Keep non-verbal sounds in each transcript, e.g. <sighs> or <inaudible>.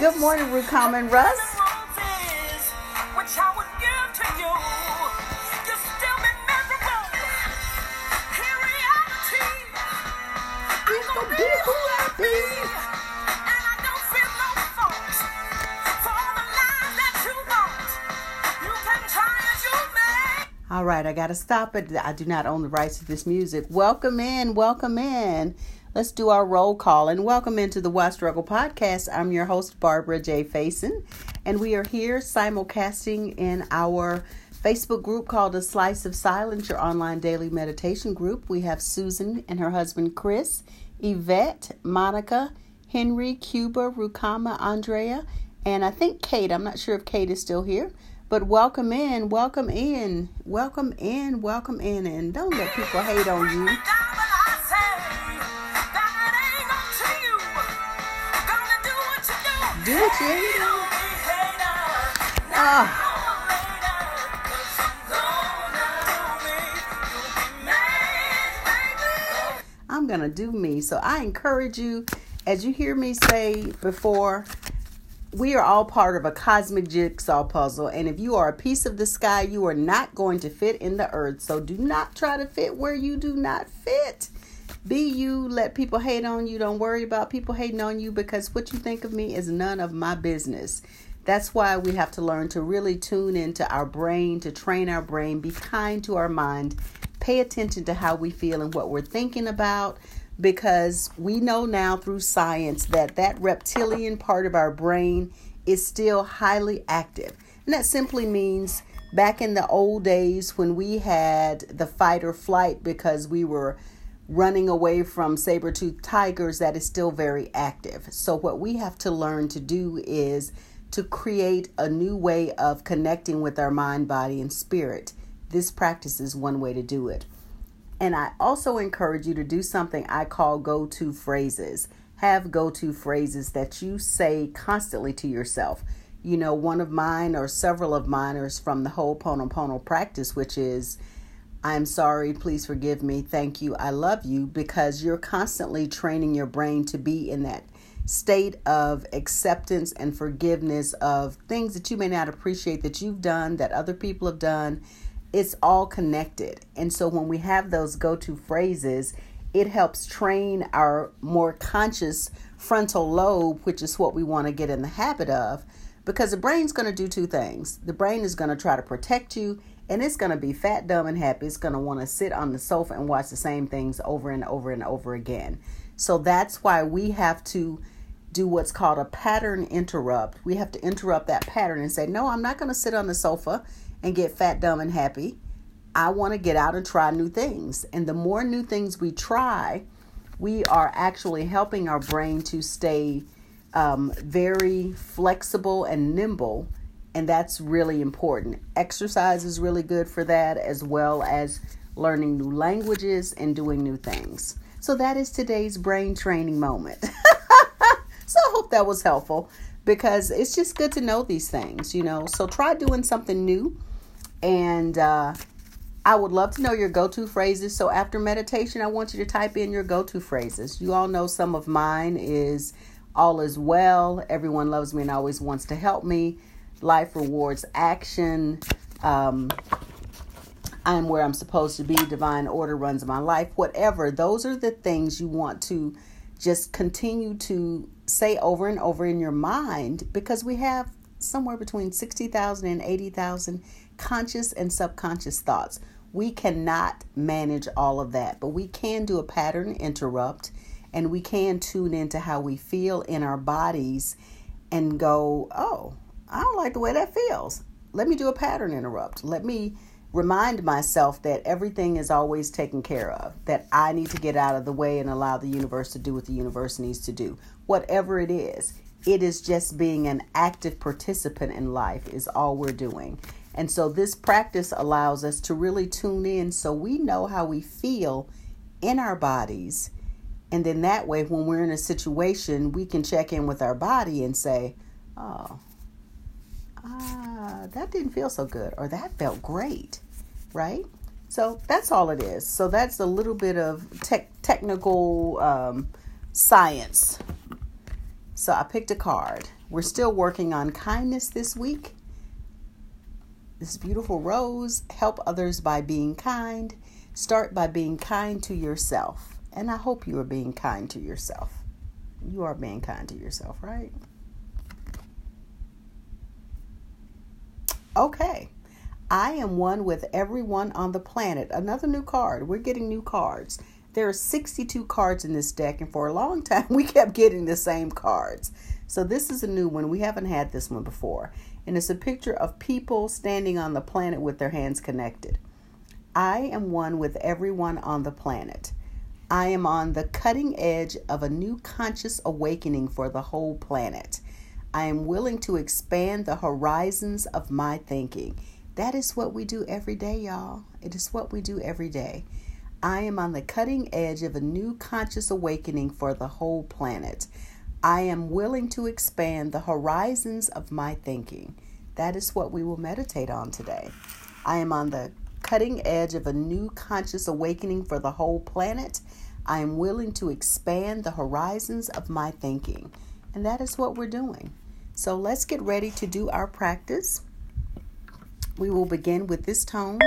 Good morning, Rukam and Russ. All right, I got to stop it. I do not own the rights to this music. Welcome in, welcome in. Let's do our roll call and welcome into the Why Struggle podcast. I'm your host, Barbara J. Faison, and we are here simulcasting in our Facebook group called A Slice of Silence, your online daily meditation group. We have Susan and her husband, Chris, Yvette, Monica, Henry, Cuba, Rukama, Andrea, and I think Kate. I'm not sure if Kate is still here. But welcome in, welcome in, welcome in, welcome in, and don't let people hate on you. Do what you do. Ah. I'm going to do me. So I encourage you, as you hear me say before, we are all part of a cosmic jigsaw puzzle. And if you are a piece of the sky, you are not going to fit in the earth. So do not try to fit where you do not fit. Be you, let people hate on you. Don't worry about people hating on you because what you think of me is none of my business. That's why we have to learn to really tune into our brain, to train our brain, be kind to our mind, pay attention to how we feel and what we're thinking about because we know now through science that that reptilian part of our brain is still highly active. And that simply means back in the old days when we had the fight or flight because we were running away from saber tooth tigers that is still very active. So what we have to learn to do is to create a new way of connecting with our mind, body and spirit. This practice is one way to do it. And I also encourage you to do something I call go-to phrases. Have go-to phrases that you say constantly to yourself. You know, one of mine or several of mine is from the whole Ho'oponopono practice, which is I'm sorry, please forgive me, thank you, I love you, because you're constantly training your brain to be in that state of acceptance and forgiveness of things that you may not appreciate that you've done, that other people have done. It's all connected. And so when we have those go to phrases, it helps train our more conscious frontal lobe, which is what we want to get in the habit of, because the brain's going to do two things. The brain is going to try to protect you and it's going to be fat, dumb, and happy. It's going to want to sit on the sofa and watch the same things over and over and over again. So that's why we have to do what's called a pattern interrupt. We have to interrupt that pattern and say, No, I'm not going to sit on the sofa and get fat, dumb, and happy. I want to get out and try new things. And the more new things we try, we are actually helping our brain to stay um, very flexible and nimble and that's really important. Exercise is really good for that, as well as learning new languages and doing new things. So, that is today's brain training moment. <laughs> so, I hope that was helpful because it's just good to know these things, you know. So, try doing something new. And uh, I would love to know your go to phrases. So, after meditation, I want you to type in your go to phrases. You all know some of mine is all is well, everyone loves me and always wants to help me life rewards action. Um, I am where I'm supposed to be. Divine order runs my life. Whatever. Those are the things you want to just continue to say over and over in your mind because we have somewhere between 60,000 and 80,000 conscious and subconscious thoughts. We cannot manage all of that, but we can do a pattern interrupt and we can tune into how we feel in our bodies and go, oh, I don't like the way that feels. Let me do a pattern interrupt. Let me remind myself that everything is always taken care of, that I need to get out of the way and allow the universe to do what the universe needs to do. Whatever it is, it is just being an active participant in life, is all we're doing. And so, this practice allows us to really tune in so we know how we feel in our bodies. And then that way, when we're in a situation, we can check in with our body and say, Oh, ah, that didn't feel so good, or that felt great, right? So that's all it is. So that's a little bit of tech, technical um, science. So I picked a card. We're still working on kindness this week. This beautiful rose help others by being kind. Start by being kind to yourself. And I hope you are being kind to yourself. You are being kind to yourself, right? Okay. I am one with everyone on the planet. Another new card. We're getting new cards. There are 62 cards in this deck, and for a long <laughs> time we kept getting the same cards. So this is a new one. We haven't had this one before. And it's a picture of people standing on the planet with their hands connected. I am one with everyone on the planet. I am on the cutting edge of a new conscious awakening for the whole planet. I am willing to expand the horizons of my thinking. That is what we do every day, y'all. It is what we do every day. I am on the cutting edge of a new conscious awakening for the whole planet. I am willing to expand the horizons of my thinking. That is what we will meditate on today. I am on the cutting edge of a new conscious awakening for the whole planet. I am willing to expand the horizons of my thinking. And that is what we're doing. So let's get ready to do our practice. We will begin with this tone.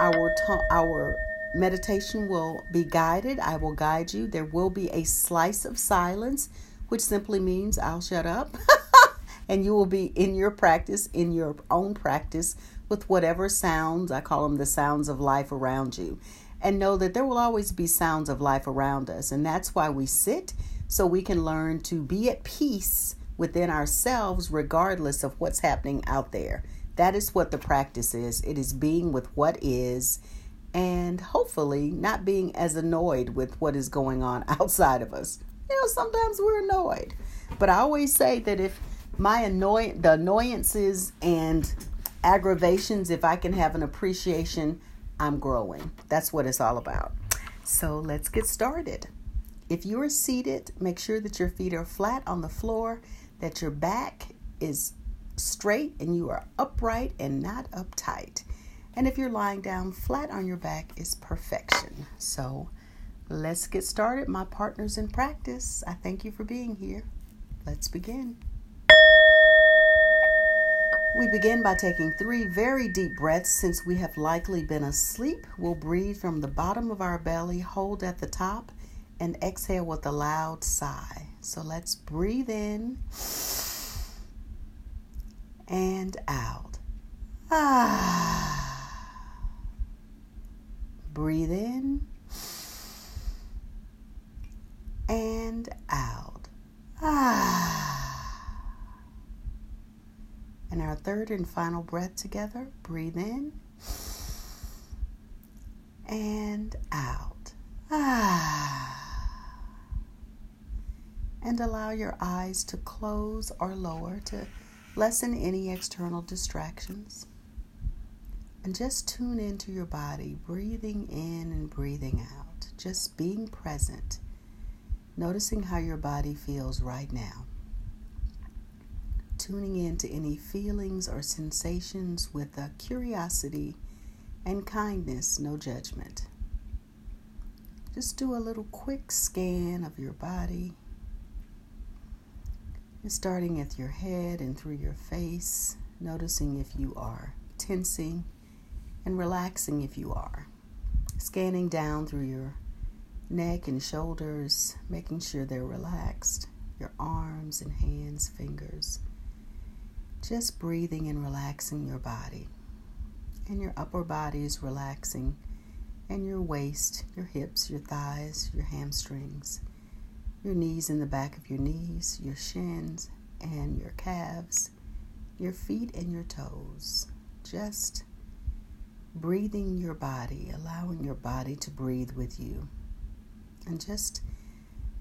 Our, our meditation will be guided. I will guide you. There will be a slice of silence, which simply means I'll shut up. <laughs> and you will be in your practice, in your own practice, with whatever sounds, I call them the sounds of life around you. And know that there will always be sounds of life around us. And that's why we sit, so we can learn to be at peace within ourselves, regardless of what's happening out there. That is what the practice is. It is being with what is and hopefully not being as annoyed with what is going on <laughs> outside of us. You know, sometimes we're annoyed. But I always say that if my annoy the annoyances and aggravations, if I can have an appreciation, I'm growing. That's what it's all about. So let's get started. If you are seated, make sure that your feet are flat on the floor, that your back is straight and you are upright and not uptight. And if you're lying down flat on your back, is perfection. So let's get started, my partners in practice. I thank you for being here. Let's begin. We begin by taking three very deep breaths since we have likely been asleep. We'll breathe from the bottom of our belly, hold at the top, and exhale with a loud sigh. So let's breathe in and out. Ah. Breathe in and out. Ah. And our third and final breath together. Breathe in and out. Ah. And allow your eyes to close or lower to lessen any external distractions. And just tune into your body, breathing in and breathing out. Just being present, noticing how your body feels right now. Tuning into any feelings or sensations with a curiosity and kindness, no judgment. Just do a little quick scan of your body. Starting at your head and through your face, noticing if you are tensing and relaxing if you are. Scanning down through your neck and shoulders, making sure they're relaxed, your arms and hands, fingers. Just breathing and relaxing your body. And your upper body is relaxing, and your waist, your hips, your thighs, your hamstrings, your knees in the back of your knees, your shins, and your calves, your feet and your toes. Just breathing your body, allowing your body to breathe with you, and just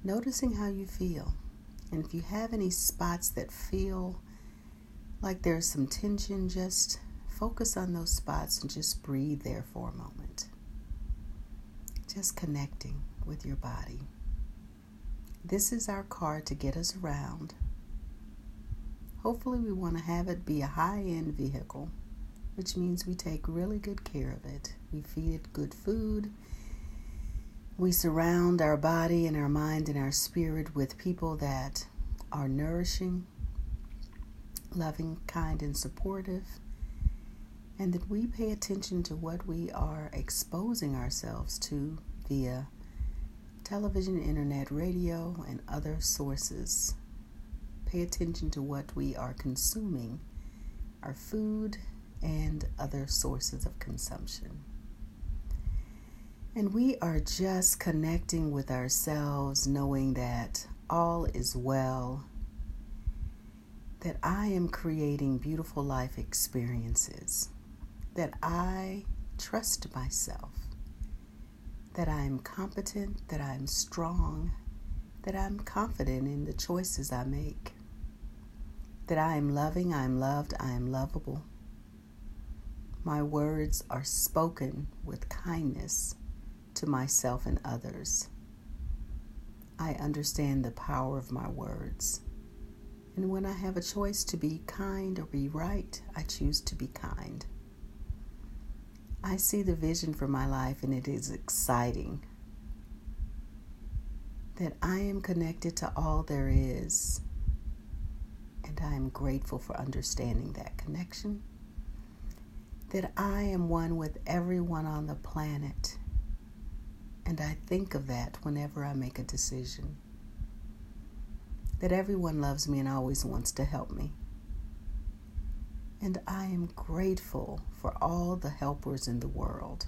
noticing how you feel. And if you have any spots that feel like there's some tension, just focus on those spots and just breathe there for a moment. Just connecting with your body. This is our car to get us around. Hopefully, we want to have it be a high end vehicle which means we take really good care of it. We feed it good food. We surround our body and our mind and our spirit with people that are nourishing, loving, kind, and supportive, and that we pay attention to what we are exposing ourselves to via television, internet, radio, and other sources. Pay attention to what we are consuming, our food, and other sources of consumption. And we are just connecting with ourselves, knowing that all is well, that I am creating beautiful life experiences, that I trust myself, that I am competent, that I am strong, that I'm confident in the choices I make, that I am loving, I am loved, I am lovable. My words are spoken with kindness to myself and others. I understand the power of my words. And when I have a choice to be kind or be right, I choose to be kind. I see the vision for my life and it is exciting that I am connected to all there is. And I am grateful for understanding that connection. That I am one with everyone on the planet and I think of that whenever I make a decision. That everyone loves me and always wants to help me. And I am grateful for all the helpers in the world.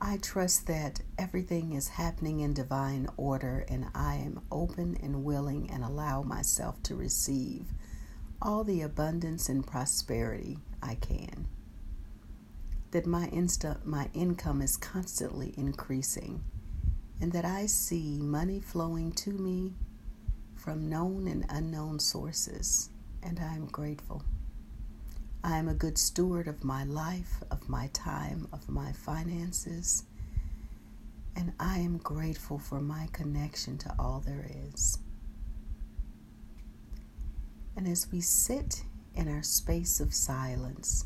I trust that everything is happening in divine order, and I am open and willing and allow myself to receive all the abundance and prosperity I can that my insta my income is constantly increasing and that I see money flowing to me from known and unknown sources and I am grateful. I am a good steward of my life, of my time, of my finances, and I am grateful for my connection to all there is. And as we sit in our space of silence,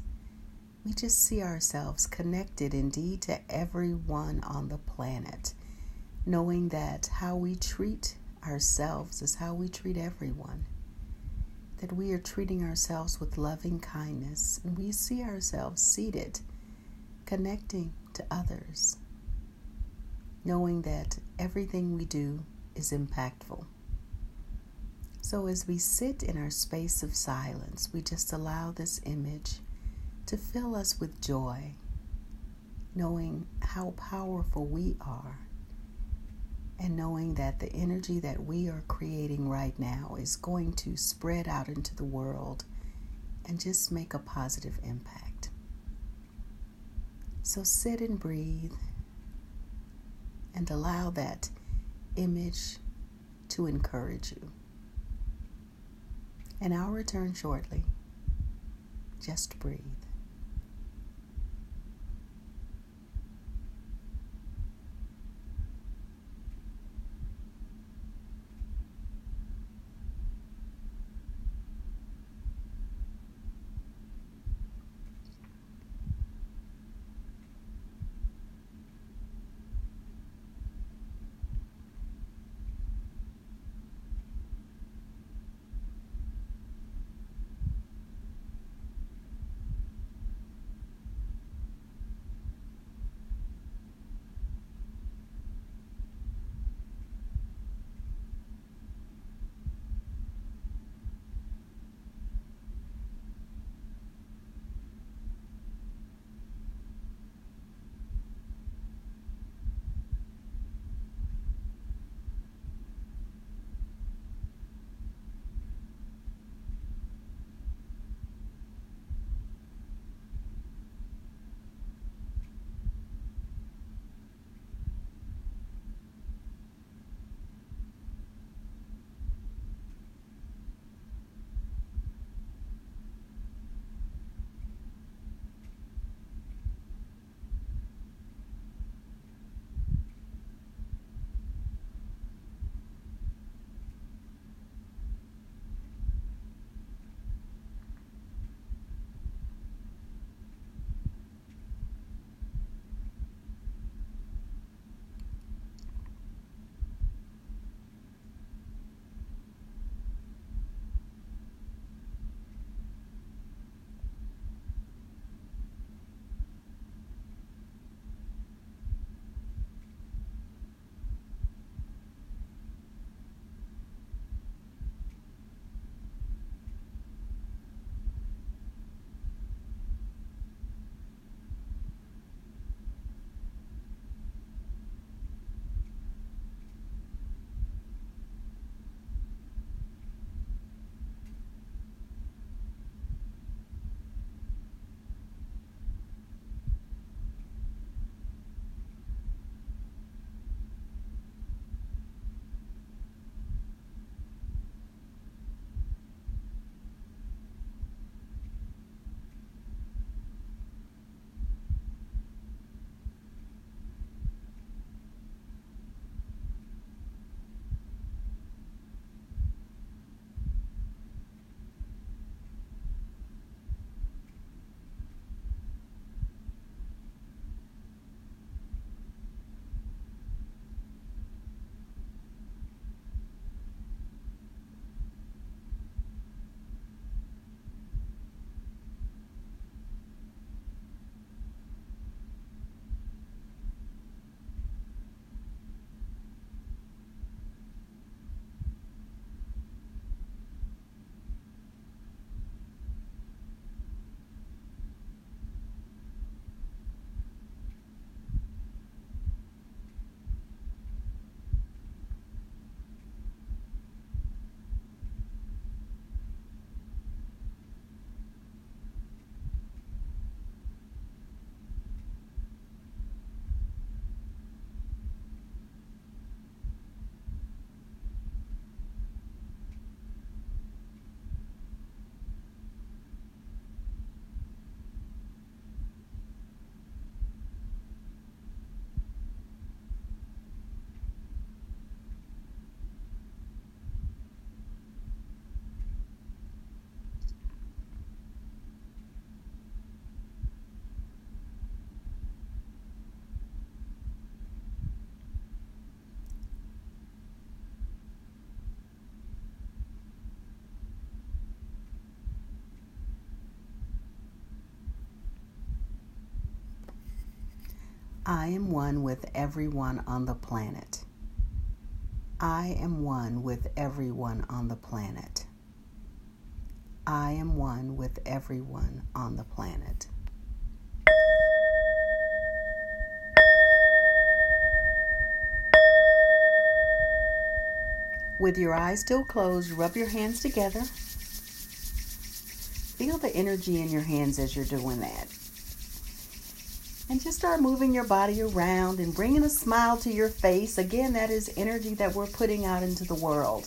we just see ourselves connected indeed to everyone on the planet, knowing that how we treat ourselves is how we treat everyone. That we are treating ourselves with loving kindness, and we see ourselves seated, connecting to others, knowing that everything we do is impactful. So, as we sit in our space of silence, we just allow this image to fill us with joy, knowing how powerful we are, and knowing that the energy that we are creating right now is going to spread out into the world and just make a positive impact. So sit and breathe and allow that image to encourage you. And I'll return shortly. Just breathe. I am one with everyone on the planet. I am one with everyone on the planet. I am one with everyone on the planet. With your eyes still closed, rub your hands together. Feel the energy in your hands as you're doing that. And just start moving your body around and bringing a smile to your face. Again, that is energy that we're putting out into the world.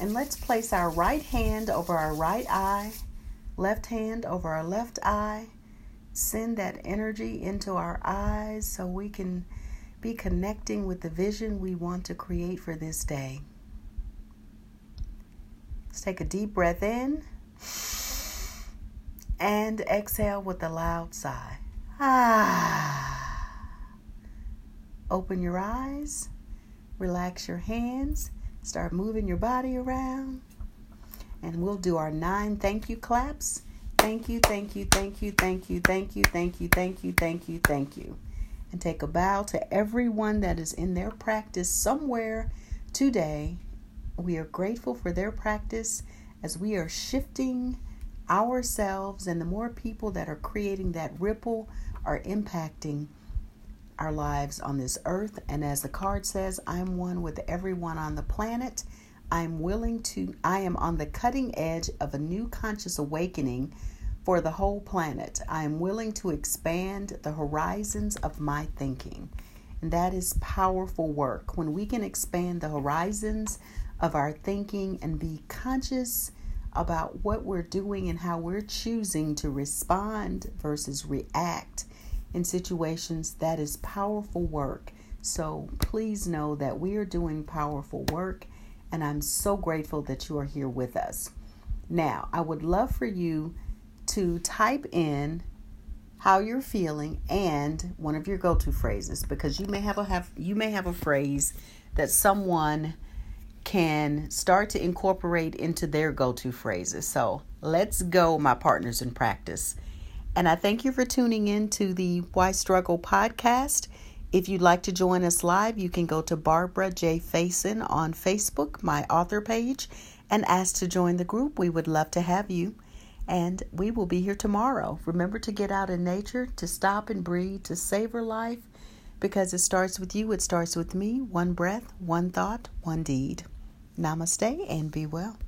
And let's place our right hand over our right eye, left hand over our left eye. Send that energy into our eyes so we can be connecting with the vision we want to create for this day. Let's take a deep breath in and exhale with a loud sigh. Ah. <sighs> Open your eyes, relax your hands, start moving your body around, and we'll do our nine thank you claps. Thank you, thank you, thank you, thank you, thank you, thank you, thank you, thank you, thank you. And take a bow to everyone that is in their practice somewhere today. We are grateful for their practice as we are shifting ourselves and the more people that are creating that ripple are impacting our lives on this earth. And as the card says, I'm one with everyone on the planet. I'm willing to, I am on the cutting edge of a new conscious awakening for the whole planet. I am willing to expand the horizons of my thinking. And that is powerful work. When we can expand the horizons of our thinking and be conscious about what we're doing and how we're choosing to respond versus react in situations, that is powerful work. So please know that we are doing powerful work, and I'm so grateful that you are here with us. Now, I would love for you to type in how you're feeling and one of your go-to phrases because you may have a have you may have a phrase that someone can start to incorporate into their go-to phrases. So, let's go my partners in practice. And I thank you for tuning in to the Why Struggle podcast. If you'd like to join us live, you can go to Barbara J. Faison on Facebook, my author page, and ask to join the group. We would love to have you. And we will be here tomorrow. Remember to get out in nature, to stop and breathe, to savor life, because it starts with you, it starts with me. One breath, one thought, one deed. Namaste and be well.